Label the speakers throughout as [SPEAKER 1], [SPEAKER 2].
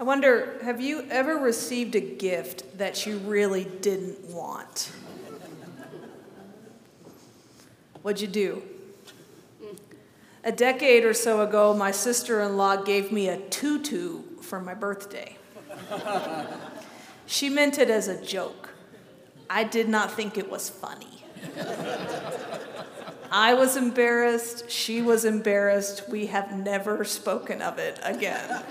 [SPEAKER 1] I wonder have you ever received a gift that you really didn't want? What'd you do? A decade or so ago, my sister in law gave me a tutu for my birthday. she meant it as a joke. I did not think it was funny. I was embarrassed. She was embarrassed. We have never spoken of it again.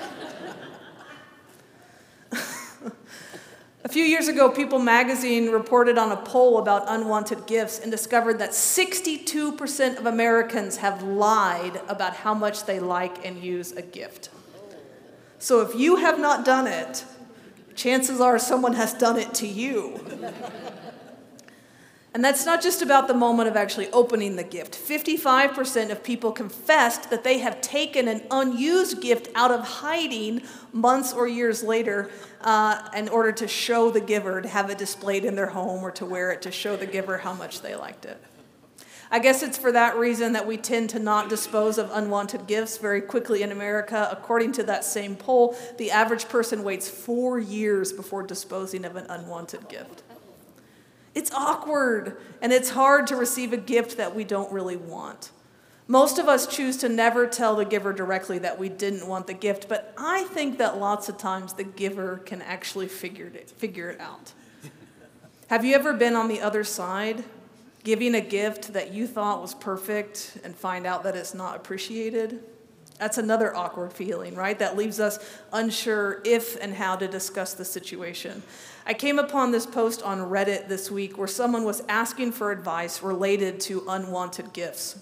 [SPEAKER 1] A few years ago, People magazine reported on a poll about unwanted gifts and discovered that 62% of Americans have lied about how much they like and use a gift. So if you have not done it, chances are someone has done it to you. And that's not just about the moment of actually opening the gift. 55% of people confessed that they have taken an unused gift out of hiding months or years later uh, in order to show the giver, to have it displayed in their home or to wear it to show the giver how much they liked it. I guess it's for that reason that we tend to not dispose of unwanted gifts very quickly in America. According to that same poll, the average person waits four years before disposing of an unwanted gift. It's awkward and it's hard to receive a gift that we don't really want. Most of us choose to never tell the giver directly that we didn't want the gift, but I think that lots of times the giver can actually figure it, figure it out. Have you ever been on the other side, giving a gift that you thought was perfect and find out that it's not appreciated? That's another awkward feeling, right? That leaves us unsure if and how to discuss the situation. I came upon this post on Reddit this week where someone was asking for advice related to unwanted gifts.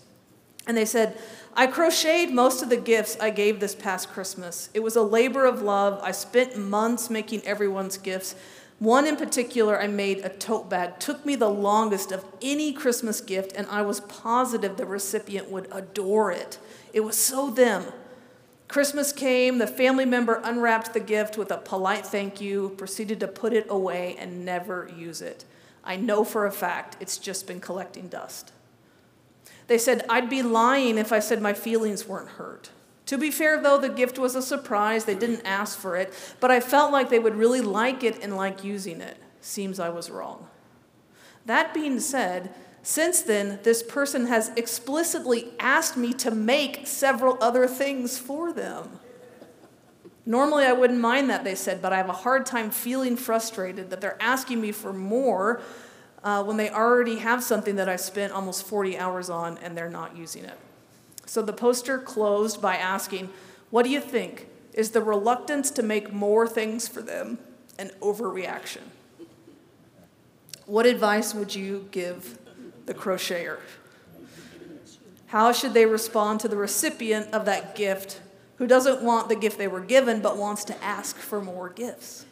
[SPEAKER 1] And they said, I crocheted most of the gifts I gave this past Christmas. It was a labor of love. I spent months making everyone's gifts. One in particular, I made a tote bag. Took me the longest of any Christmas gift, and I was positive the recipient would adore it. It was so them. Christmas came, the family member unwrapped the gift with a polite thank you, proceeded to put it away and never use it. I know for a fact it's just been collecting dust. They said, I'd be lying if I said my feelings weren't hurt. To be fair, though, the gift was a surprise. They didn't ask for it, but I felt like they would really like it and like using it. Seems I was wrong. That being said, since then, this person has explicitly asked me to make several other things for them. Normally, I wouldn't mind that, they said, but I have a hard time feeling frustrated that they're asking me for more uh, when they already have something that I spent almost 40 hours on and they're not using it. So the poster closed by asking, What do you think? Is the reluctance to make more things for them an overreaction? What advice would you give the crocheter? How should they respond to the recipient of that gift who doesn't want the gift they were given but wants to ask for more gifts?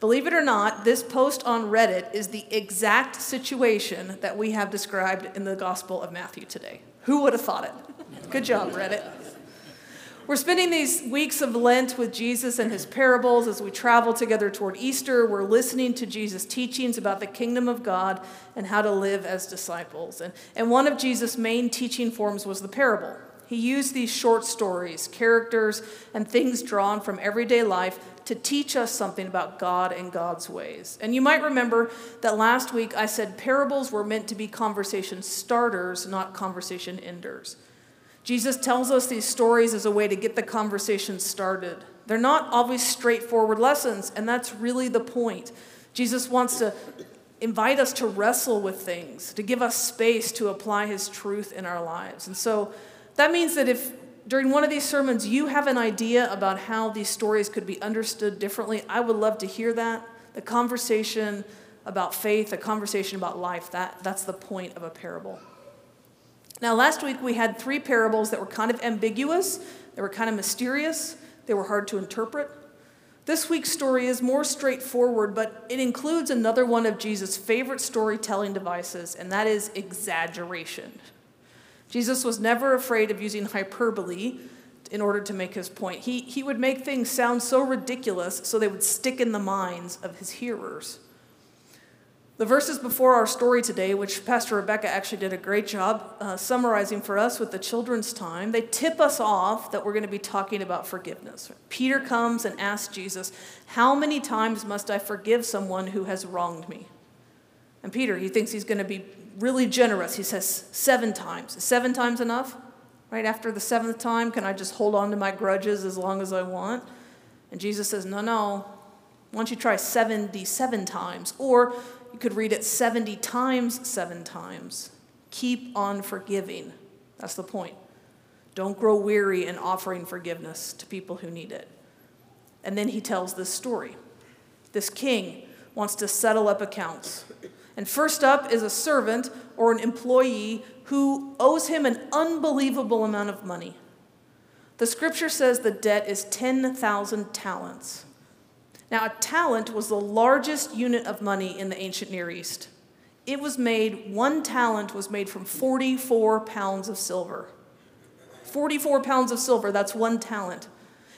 [SPEAKER 1] Believe it or not, this post on Reddit is the exact situation that we have described in the Gospel of Matthew today. Who would have thought it? Good job, Reddit. We're spending these weeks of Lent with Jesus and his parables as we travel together toward Easter. We're listening to Jesus' teachings about the kingdom of God and how to live as disciples. And, and one of Jesus' main teaching forms was the parable. He used these short stories, characters, and things drawn from everyday life to teach us something about God and God's ways. And you might remember that last week I said parables were meant to be conversation starters, not conversation enders. Jesus tells us these stories as a way to get the conversation started. They're not always straightforward lessons, and that's really the point. Jesus wants to invite us to wrestle with things, to give us space to apply his truth in our lives. And so that means that if during one of these sermons you have an idea about how these stories could be understood differently, I would love to hear that. The conversation about faith, a conversation about life, that, that's the point of a parable. Now, last week we had three parables that were kind of ambiguous, they were kind of mysterious, they were hard to interpret. This week's story is more straightforward, but it includes another one of Jesus' favorite storytelling devices, and that is exaggeration. Jesus was never afraid of using hyperbole in order to make his point. He, he would make things sound so ridiculous so they would stick in the minds of his hearers. The verses before our story today, which Pastor Rebecca actually did a great job uh, summarizing for us with the children's time, they tip us off that we're going to be talking about forgiveness. Peter comes and asks Jesus, How many times must I forgive someone who has wronged me? And Peter, he thinks he's going to be really generous. He says, Seven times. Is seven times enough? Right after the seventh time, can I just hold on to my grudges as long as I want? And Jesus says, No, no. Why don't you try 77 times? Or could read it 70 times, seven times. Keep on forgiving. That's the point. Don't grow weary in offering forgiveness to people who need it. And then he tells this story. This king wants to settle up accounts. And first up is a servant or an employee who owes him an unbelievable amount of money. The scripture says the debt is 10,000 talents. Now, a talent was the largest unit of money in the ancient Near East. It was made, one talent was made from 44 pounds of silver. 44 pounds of silver, that's one talent.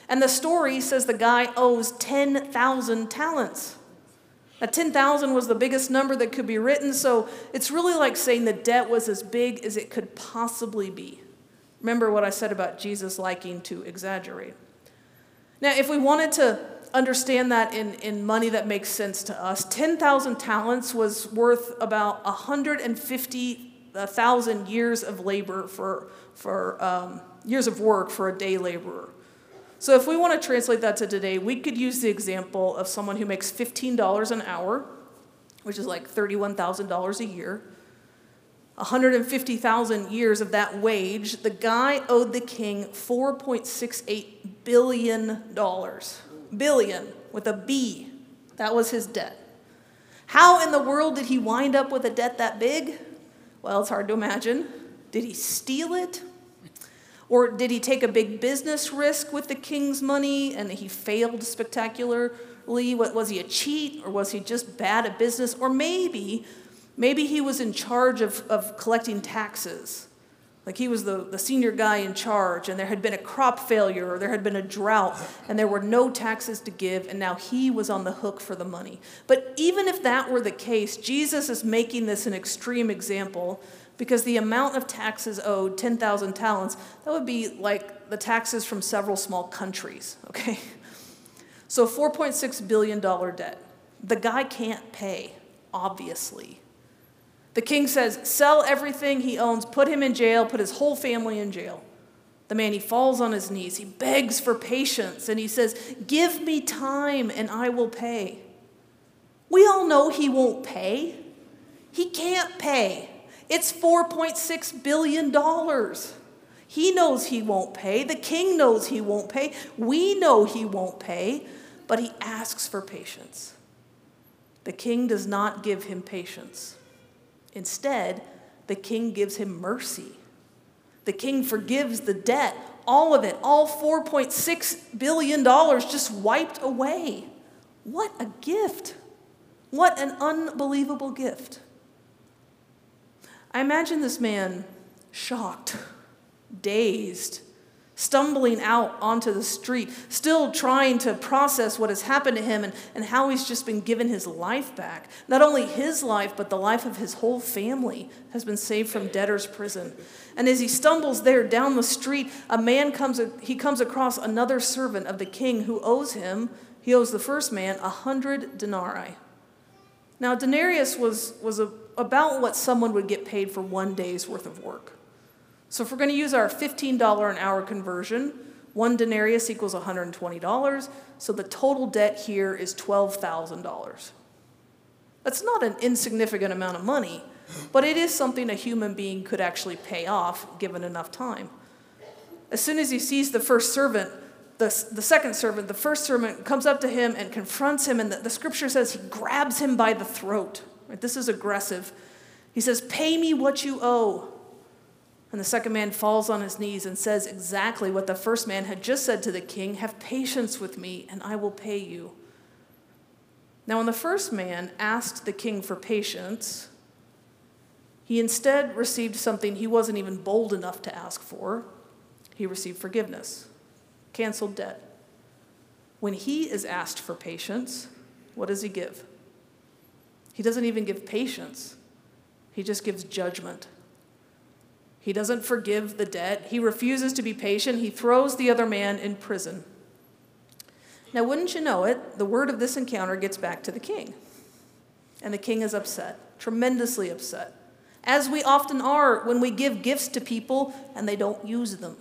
[SPEAKER 1] And the story says the guy owes 10,000 talents. Now, 10,000 was the biggest number that could be written, so it's really like saying the debt was as big as it could possibly be. Remember what I said about Jesus liking to exaggerate. Now, if we wanted to understand that in, in money that makes sense to us. 10,000 talents was worth about 150,000 years of labor for, for um, years of work for a day laborer. So if we want to translate that to today, we could use the example of someone who makes $15 an hour, which is like $31,000 a year. 150,000 years of that wage, the guy owed the king $4.68 billion billion with a B. That was his debt. How in the world did he wind up with a debt that big? Well, it's hard to imagine. Did he steal it? Or did he take a big business risk with the king's money and he failed spectacularly? Was he a cheat or was he just bad at business? Or maybe, maybe he was in charge of, of collecting taxes like he was the, the senior guy in charge, and there had been a crop failure or there had been a drought, and there were no taxes to give, and now he was on the hook for the money. But even if that were the case, Jesus is making this an extreme example because the amount of taxes owed, 10,000 talents, that would be like the taxes from several small countries, okay? So $4.6 billion debt. The guy can't pay, obviously. The king says, Sell everything he owns, put him in jail, put his whole family in jail. The man, he falls on his knees. He begs for patience and he says, Give me time and I will pay. We all know he won't pay. He can't pay. It's $4.6 billion. He knows he won't pay. The king knows he won't pay. We know he won't pay, but he asks for patience. The king does not give him patience. Instead, the king gives him mercy. The king forgives the debt, all of it, all $4.6 billion just wiped away. What a gift! What an unbelievable gift. I imagine this man shocked, dazed, stumbling out onto the street, still trying to process what has happened to him and, and how he's just been given his life back. Not only his life, but the life of his whole family has been saved from debtor's prison. And as he stumbles there down the street, a man comes, he comes across another servant of the king who owes him, he owes the first man, a hundred denarii. Now, denarius was, was a, about what someone would get paid for one day's worth of work. So if we're going to use our $15 an hour conversion, one denarius equals $120. So the total debt here is $12,000. That's not an insignificant amount of money, but it is something a human being could actually pay off given enough time. As soon as he sees the first servant, the, the second servant, the first servant comes up to him and confronts him, and the, the scripture says he grabs him by the throat. Right? This is aggressive. He says, Pay me what you owe. And the second man falls on his knees and says exactly what the first man had just said to the king Have patience with me, and I will pay you. Now, when the first man asked the king for patience, he instead received something he wasn't even bold enough to ask for. He received forgiveness, canceled debt. When he is asked for patience, what does he give? He doesn't even give patience, he just gives judgment. He doesn't forgive the debt. He refuses to be patient. He throws the other man in prison. Now, wouldn't you know it, the word of this encounter gets back to the king. And the king is upset, tremendously upset, as we often are when we give gifts to people and they don't use them.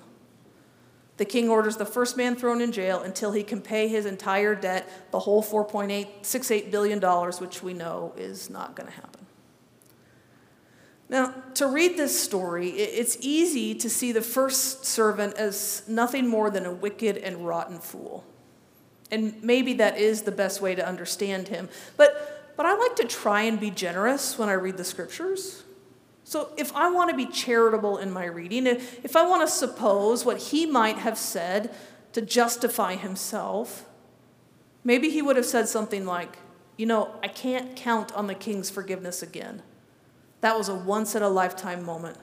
[SPEAKER 1] The king orders the first man thrown in jail until he can pay his entire debt, the whole $4.68 billion, which we know is not going to happen. Now, to read this story, it's easy to see the first servant as nothing more than a wicked and rotten fool. And maybe that is the best way to understand him. But, but I like to try and be generous when I read the scriptures. So if I want to be charitable in my reading, if I want to suppose what he might have said to justify himself, maybe he would have said something like, You know, I can't count on the king's forgiveness again. That was a once in a lifetime moment.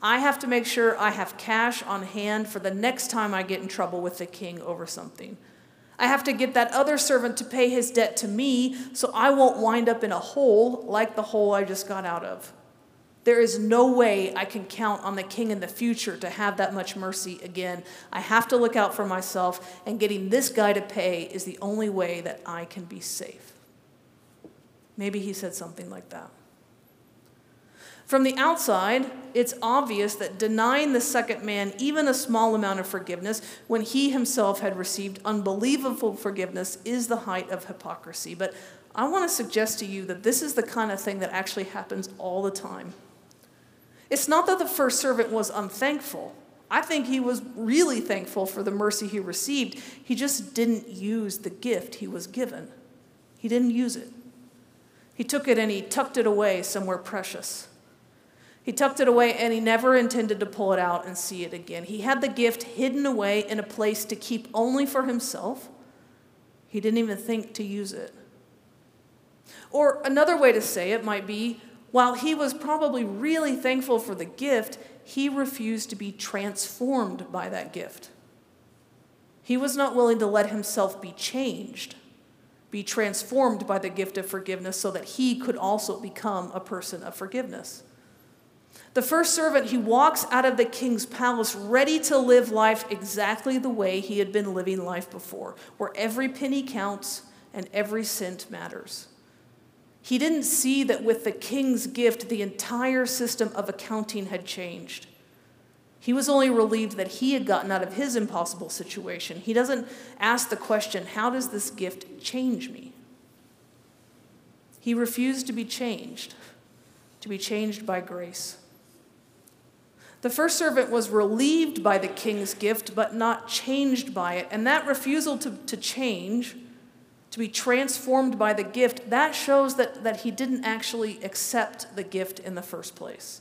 [SPEAKER 1] I have to make sure I have cash on hand for the next time I get in trouble with the king over something. I have to get that other servant to pay his debt to me so I won't wind up in a hole like the hole I just got out of. There is no way I can count on the king in the future to have that much mercy again. I have to look out for myself, and getting this guy to pay is the only way that I can be safe. Maybe he said something like that. From the outside, it's obvious that denying the second man even a small amount of forgiveness when he himself had received unbelievable forgiveness is the height of hypocrisy. But I want to suggest to you that this is the kind of thing that actually happens all the time. It's not that the first servant was unthankful. I think he was really thankful for the mercy he received. He just didn't use the gift he was given. He didn't use it. He took it and he tucked it away somewhere precious. He tucked it away and he never intended to pull it out and see it again. He had the gift hidden away in a place to keep only for himself. He didn't even think to use it. Or another way to say it might be while he was probably really thankful for the gift, he refused to be transformed by that gift. He was not willing to let himself be changed, be transformed by the gift of forgiveness so that he could also become a person of forgiveness. The first servant, he walks out of the king's palace ready to live life exactly the way he had been living life before, where every penny counts and every cent matters. He didn't see that with the king's gift, the entire system of accounting had changed. He was only relieved that he had gotten out of his impossible situation. He doesn't ask the question, How does this gift change me? He refused to be changed, to be changed by grace. The first servant was relieved by the king's gift, but not changed by it. And that refusal to, to change, to be transformed by the gift, that shows that, that he didn't actually accept the gift in the first place.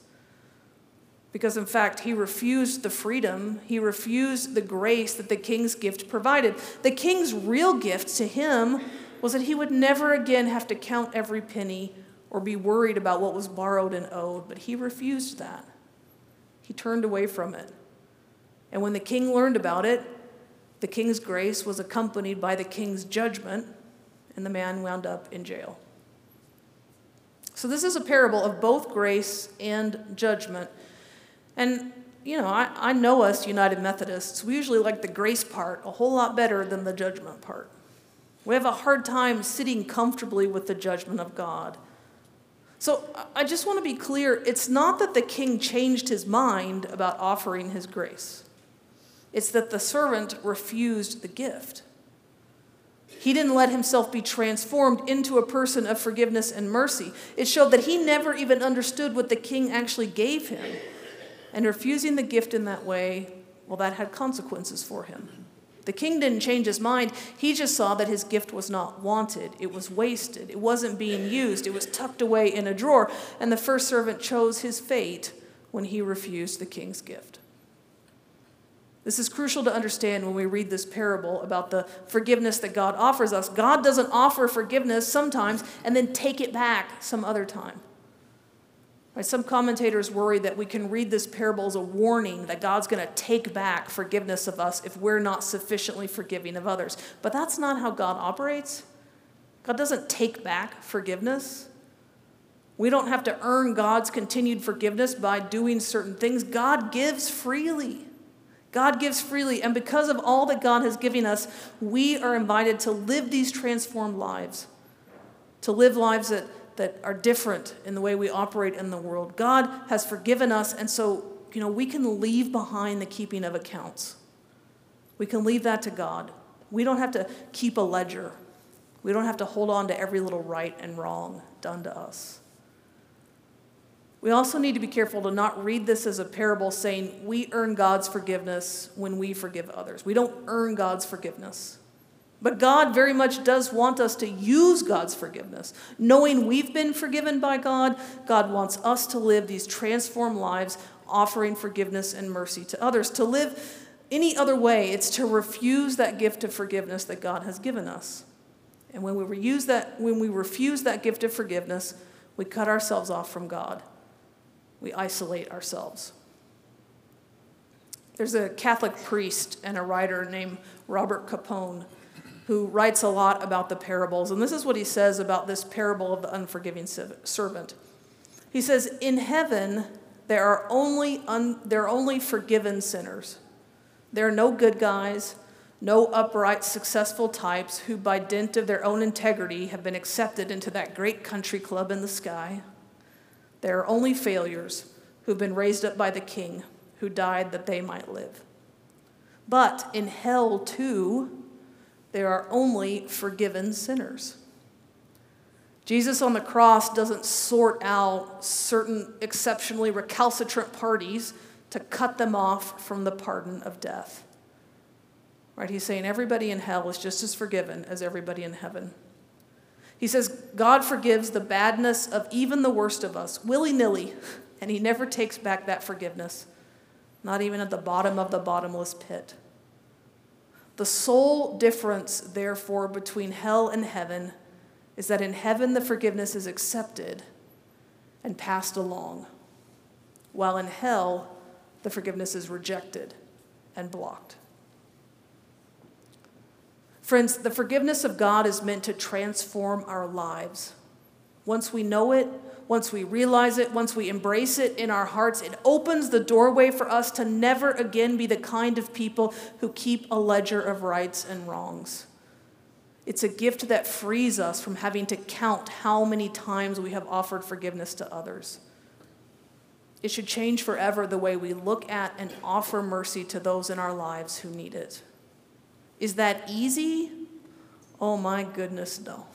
[SPEAKER 1] Because, in fact, he refused the freedom, he refused the grace that the king's gift provided. The king's real gift to him was that he would never again have to count every penny or be worried about what was borrowed and owed, but he refused that. He turned away from it. And when the king learned about it, the king's grace was accompanied by the king's judgment, and the man wound up in jail. So, this is a parable of both grace and judgment. And, you know, I, I know us United Methodists, we usually like the grace part a whole lot better than the judgment part. We have a hard time sitting comfortably with the judgment of God. So I just want to be clear it's not that the king changed his mind about offering his grace, it's that the servant refused the gift. He didn't let himself be transformed into a person of forgiveness and mercy. It showed that he never even understood what the king actually gave him. And refusing the gift in that way, well, that had consequences for him. The king didn't change his mind. He just saw that his gift was not wanted. It was wasted. It wasn't being used. It was tucked away in a drawer. And the first servant chose his fate when he refused the king's gift. This is crucial to understand when we read this parable about the forgiveness that God offers us. God doesn't offer forgiveness sometimes and then take it back some other time. Some commentators worry that we can read this parable as a warning that God's going to take back forgiveness of us if we're not sufficiently forgiving of others. But that's not how God operates. God doesn't take back forgiveness, We don't have to earn God's continued forgiveness by doing certain things. God gives freely. God gives freely. And because of all that God has given us, we are invited to live these transformed lives, to live lives that, that are different in the way we operate in the world. God has forgiven us, and so you know, we can leave behind the keeping of accounts. We can leave that to God. We don't have to keep a ledger. We don't have to hold on to every little right and wrong done to us. We also need to be careful to not read this as a parable saying we earn God's forgiveness when we forgive others. We don't earn God's forgiveness. But God very much does want us to use God's forgiveness. Knowing we've been forgiven by God, God wants us to live these transformed lives, offering forgiveness and mercy to others. To live any other way, it's to refuse that gift of forgiveness that God has given us. And when we, that, when we refuse that gift of forgiveness, we cut ourselves off from God we isolate ourselves. There's a Catholic priest and a writer named Robert Capon who writes a lot about the parables. And this is what he says about this parable of the unforgiving servant. He says, In heaven, there are only, un- there are only forgiven sinners. There are no good guys, no upright, successful types who, by dint of their own integrity, have been accepted into that great country club in the sky. There are only failures who've been raised up by the king who died that they might live. But in hell, too, there are only forgiven sinners. Jesus on the cross doesn't sort out certain exceptionally recalcitrant parties to cut them off from the pardon of death. Right? He's saying everybody in hell is just as forgiven as everybody in heaven. He says, God forgives the badness of even the worst of us, willy nilly, and He never takes back that forgiveness, not even at the bottom of the bottomless pit. The sole difference, therefore, between hell and heaven is that in heaven the forgiveness is accepted and passed along, while in hell the forgiveness is rejected and blocked. Friends, the forgiveness of God is meant to transform our lives. Once we know it, once we realize it, once we embrace it in our hearts, it opens the doorway for us to never again be the kind of people who keep a ledger of rights and wrongs. It's a gift that frees us from having to count how many times we have offered forgiveness to others. It should change forever the way we look at and offer mercy to those in our lives who need it. Is that easy? Oh my goodness, no.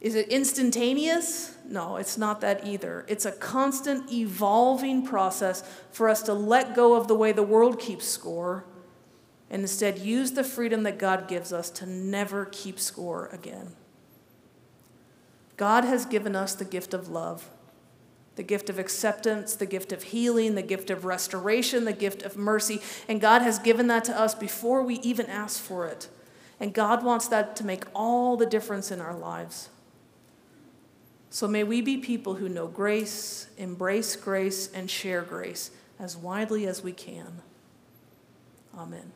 [SPEAKER 1] Is it instantaneous? No, it's not that either. It's a constant evolving process for us to let go of the way the world keeps score and instead use the freedom that God gives us to never keep score again. God has given us the gift of love the gift of acceptance, the gift of healing, the gift of restoration, the gift of mercy. And God has given that to us before we even ask for it. And God wants that to make all the difference in our lives. So may we be people who know grace, embrace grace, and share grace as widely as we can. Amen.